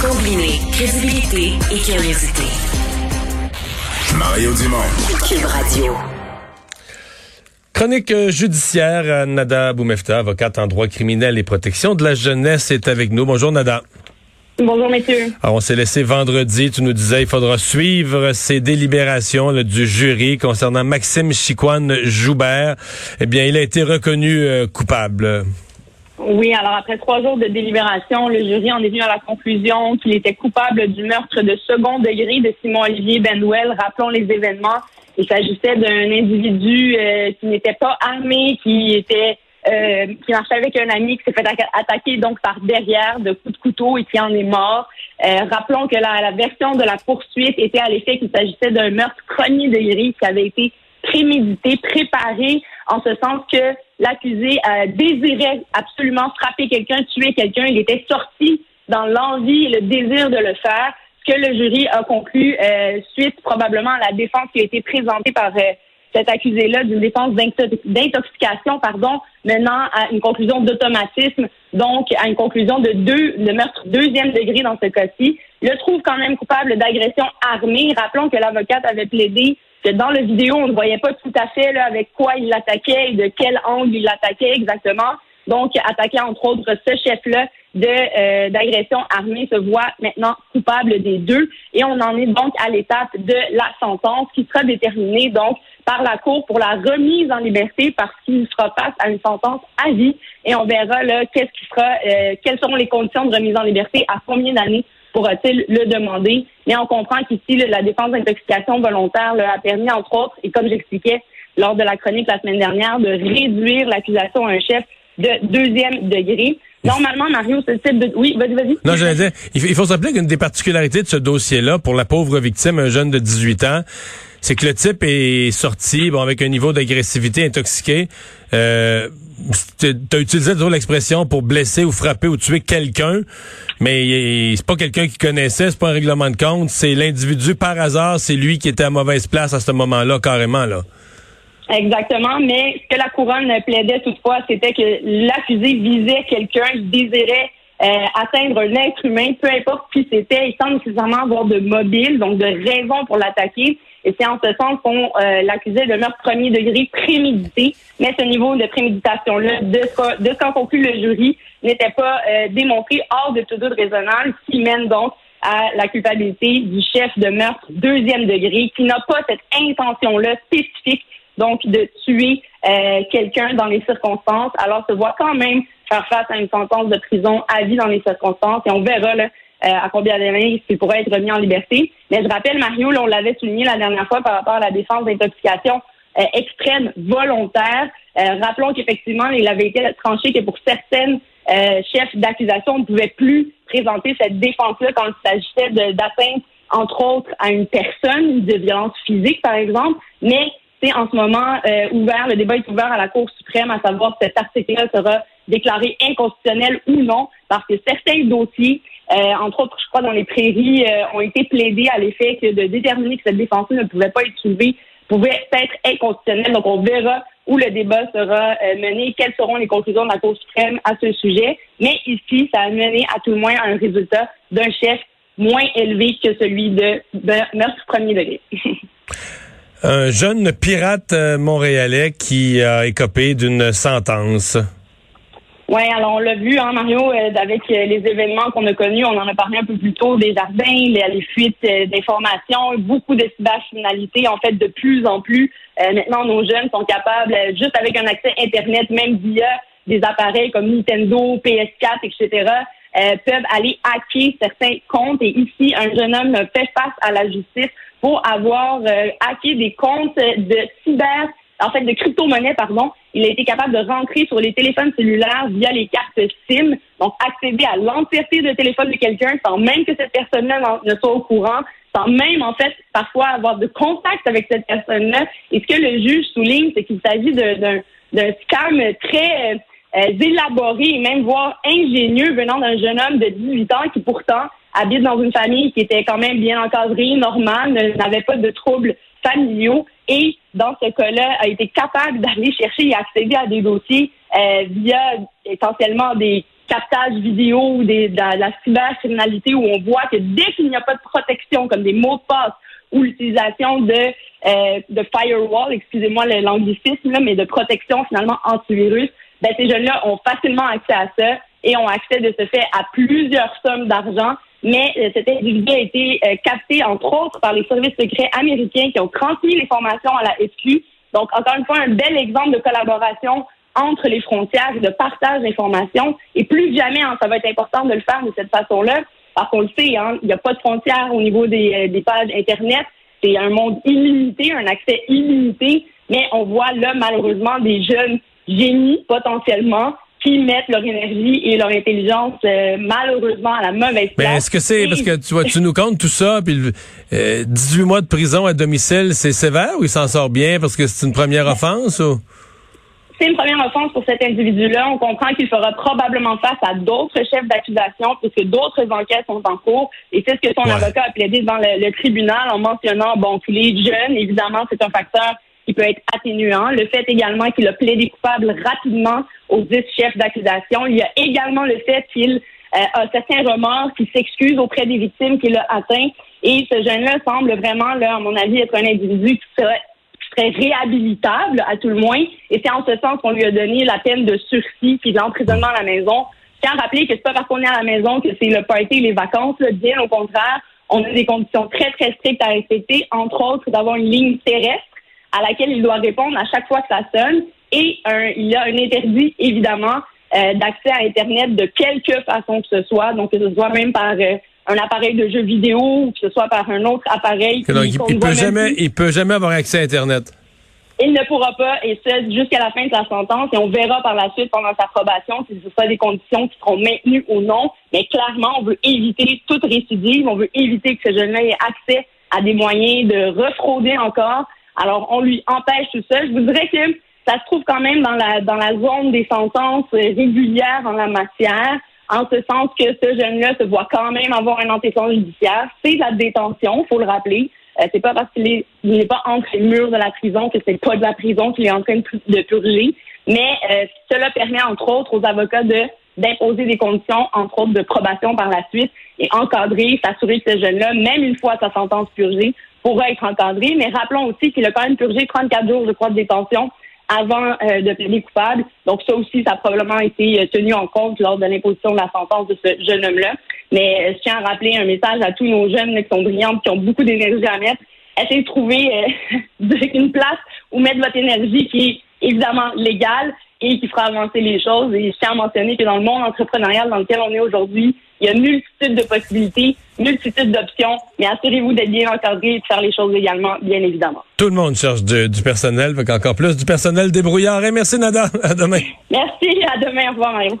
Combiner crédibilité et curiosité. Mario Dumont. Cube Radio. Chronique euh, judiciaire, euh, Nada Boumefta, avocate en droit criminel et protection de la jeunesse, est avec nous. Bonjour Nada. Bonjour, messieurs. Alors, on s'est laissé vendredi, tu nous disais, il faudra suivre ces délibérations là, du jury concernant Maxime Chicoine Joubert. Eh bien, il a été reconnu euh, coupable. Oui, alors après trois jours de délibération, le jury en est venu à la conclusion qu'il était coupable du meurtre de second degré de Simon-Olivier Benwell. Rappelons les événements. Il s'agissait d'un individu euh, qui n'était pas armé, qui était euh, qui marchait avec un ami qui s'est fait attaquer donc par derrière de coups de couteau et qui en est mort. Euh, rappelons que la, la, version de la poursuite était à l'effet qu'il s'agissait d'un meurtre premier degré qui avait été prémédité, préparé, en ce sens que l'accusé euh, désirait absolument frapper quelqu'un, tuer quelqu'un. Il était sorti dans l'envie et le désir de le faire, ce que le jury a conclu euh, suite probablement à la défense qui a été présentée par euh, cet accusé-là d'une défense d'intoxication, pardon, menant à une conclusion d'automatisme, donc à une conclusion de deux, de meurtre deuxième degré dans ce cas-ci. Le trouve quand même coupable d'agression armée. Rappelons que l'avocate avait plaidé dans la vidéo, on ne voyait pas tout à fait avec quoi il l'attaquait et de quel angle il l'attaquait exactement. Donc, attaquer entre autres ce chef-là de euh, d'agression armée se voit maintenant coupable des deux et on en est donc à l'étape de la sentence qui sera déterminée donc par la cour pour la remise en liberté parce qu'il sera face à une sentence à vie et on verra là qu'est-ce qui sera euh, quelles seront les conditions de remise en liberté à combien d'années pourra-t-il le demander. Mais on comprend qu'ici, la défense d'intoxication volontaire a permis, entre autres, et comme j'expliquais lors de la chronique la semaine dernière, de réduire l'accusation à un chef de deuxième degré. Normalement, Mario, ce type de... Oui, vas-y, vas-y. Non, j'allais dire, il faut se rappeler qu'une des particularités de ce dossier-là, pour la pauvre victime, un jeune de 18 ans, c'est que le type est sorti bon avec un niveau d'agressivité intoxiqué. Euh, T'as utilisé toujours l'expression pour blesser ou frapper ou tuer quelqu'un, mais c'est pas quelqu'un qui connaissait, c'est pas un règlement de compte, c'est l'individu par hasard, c'est lui qui était à mauvaise place à ce moment-là, carrément là. Exactement, mais ce que la couronne plaidait toutefois, c'était que l'accusé visait quelqu'un, il désirait euh, atteindre un être humain, peu importe qui c'était, sans nécessairement avoir de mobile, donc de raison pour l'attaquer. Et c'est en ce sens qu'on euh, l'accusait de meurtre premier degré prémédité. Mais ce niveau de préméditation-là, de ce, qu'en conclut le jury, n'était pas euh, démontré hors de tout doute raisonnable, qui mène donc à la culpabilité du chef de meurtre deuxième degré, qui n'a pas cette intention-là spécifique, donc de tuer euh, quelqu'un dans les circonstances, alors se voit quand même faire face à une sentence de prison à vie dans les circonstances. Et on verra là, euh, à combien d'années il pourrait être remis en liberté. Mais je rappelle, Mario, là, on l'avait souligné la dernière fois par rapport à la défense d'intoxication euh, extrême volontaire. Euh, rappelons qu'effectivement, il avait été tranché que pour certaines chefs d'accusation, on ne pouvait plus présenter cette défense-là quand il s'agissait d'atteinte, entre autres, à une personne, de violence physique, par exemple. Mais c'est en ce moment ouvert, le débat est ouvert à la Cour suprême, à savoir si cet article-là sera déclaré inconstitutionnel ou non, parce que certains dossiers euh, entre autres, je crois, dans les prairies, euh, ont été plaidés à l'effet que de déterminer que cette défense ne pouvait pas être soulevée pouvait être inconstitutionnel. Donc, on verra où le débat sera euh, mené, quelles seront les conclusions de la Cour suprême à ce sujet. Mais ici, ça a mené à tout le moins à un résultat d'un chef moins élevé que celui de meurtre premier degré. un jeune pirate montréalais qui a écopé d'une sentence. Oui, alors on l'a vu, hein, Mario, euh, avec euh, les événements qu'on a connus, on en a parlé un peu plus tôt, des jardins, les, fuites euh, d'informations, beaucoup de cybercriminalité. En fait, de plus en plus, maintenant, nos jeunes sont capables, juste avec un accès Internet, même via des appareils comme Nintendo, PS4, etc., peuvent aller hacker certains comptes. Et ici, un jeune homme fait face à la justice pour avoir hacké des comptes de cyber en fait, de crypto-monnaie, pardon, il a été capable de rentrer sur les téléphones cellulaires via les cartes SIM, donc accéder à l'entièreté de téléphone de quelqu'un sans même que cette personne-là ne soit au courant, sans même, en fait, parfois avoir de contact avec cette personne-là. Et ce que le juge souligne, c'est qu'il s'agit d'un scam très euh, élaboré et même voire ingénieux venant d'un jeune homme de 18 ans qui pourtant habite dans une famille qui était quand même bien encadrée, normale, n'avait pas de troubles familiaux et dans ce cas-là a été capable d'aller chercher et accéder à des dossiers via essentiellement des captages vidéo ou des, de la, cybercriminalité où on voit que dès qu'il n'y a pas de protection, comme des mots de passe ou l'utilisation de, de firewall, excusez-moi l'anglicisme, mais de protection finalement antivirus, ben, ces jeunes-là ont facilement accès à ça et ont accès de ce fait à plusieurs sommes d'argent. Mais euh, cet individu a été euh, capté, entre autres, par les services secrets américains qui ont transmis les formations à la SQ. Donc, encore une fois, un bel exemple de collaboration entre les frontières et de partage d'informations. Et plus jamais, hein, ça va être important de le faire de cette façon-là, parce qu'on le sait, hein, il n'y a pas de frontières au niveau des, euh, des pages Internet. C'est un monde illimité, un accès illimité. Mais on voit là, malheureusement, des jeunes génies potentiellement qui mettent leur énergie et leur intelligence euh, malheureusement à la mauvaise place. Mais est-ce que c'est parce que tu vois, tu nous comptes tout ça, puis 18 euh, mois de prison à domicile, c'est sévère ou il s'en sort bien parce que c'est une première offense ou? C'est une première offense pour cet individu-là. On comprend qu'il fera probablement face à d'autres chefs d'accusation puisque d'autres enquêtes sont en cours. Et c'est ce que son avocat a plaidé devant le, le, tribunal en mentionnant, bon, qu'il est jeune. Évidemment, c'est un facteur qui peut être atténuant. Le fait également qu'il a plaidé coupable rapidement aux dix chefs d'accusation. Il y a également le fait qu'il euh, a certains remords, qu'il s'excuse auprès des victimes qu'il a atteints. Et ce jeune-là semble vraiment, là, à mon avis, être un individu qui serait, réhabilitable, à tout le moins. Et c'est en ce sens qu'on lui a donné la peine de sursis puis l'emprisonnement à la maison. Tiens à rappeler que c'est pas parce qu'on est à la maison que c'est le party les vacances. Bien au contraire, on a des conditions très, très strictes à respecter, entre autres d'avoir une ligne terrestre à laquelle il doit répondre à chaque fois que ça sonne. Et il y a un interdit, évidemment, euh, d'accès à Internet de quelque façon que ce soit, donc que ce soit même par euh, un appareil de jeu vidéo ou que ce soit par un autre appareil. il, peut jamais, il peut jamais avoir accès à Internet. Il ne pourra pas, et ce, jusqu'à la fin de sa sentence, et on verra par la suite pendant sa probation si ce sera des conditions qui seront maintenues ou non. Mais clairement, on veut éviter toute récidive, on veut éviter que ce jeune-là ait accès à des moyens de refrauder encore alors, on lui empêche tout ça. Je vous dirais que ça se trouve quand même dans la, dans la zone des sentences régulières en la matière, en ce sens que ce jeune-là se voit quand même avoir un antécédent judiciaire. C'est la détention, faut le rappeler. Euh, c'est pas parce qu'il n'est pas entre les murs de la prison que c'est pas de la prison qu'il est en train de, purger. Mais euh, cela permet, entre autres, aux avocats de d'imposer des conditions, entre autres de probation par la suite, et encadrer, s'assurer que ce jeune-là, même une fois sa sentence purgée, pourra être encadré. Mais rappelons aussi qu'il a quand même purgé 34 jours, je crois, de détention avant euh, de plaider coupable. Donc ça aussi, ça a probablement été euh, tenu en compte lors de l'imposition de la sentence de ce jeune homme-là. Mais euh, je tiens à rappeler un message à tous nos jeunes qui sont brillants, qui ont beaucoup d'énergie à mettre. Essayez de trouver une place où mettre votre énergie qui est évidemment légale, et qui fera avancer les choses. Et je tiens à mentionner que dans le monde entrepreneurial dans lequel on est aujourd'hui, il y a une multitude de possibilités, multitude d'options, mais assurez-vous d'être bien encadré et de faire les choses également, bien évidemment. Tout le monde cherche du, personnel, donc encore plus du personnel débrouillard. Et merci Nada, à demain. Merci, à demain, au revoir Mario.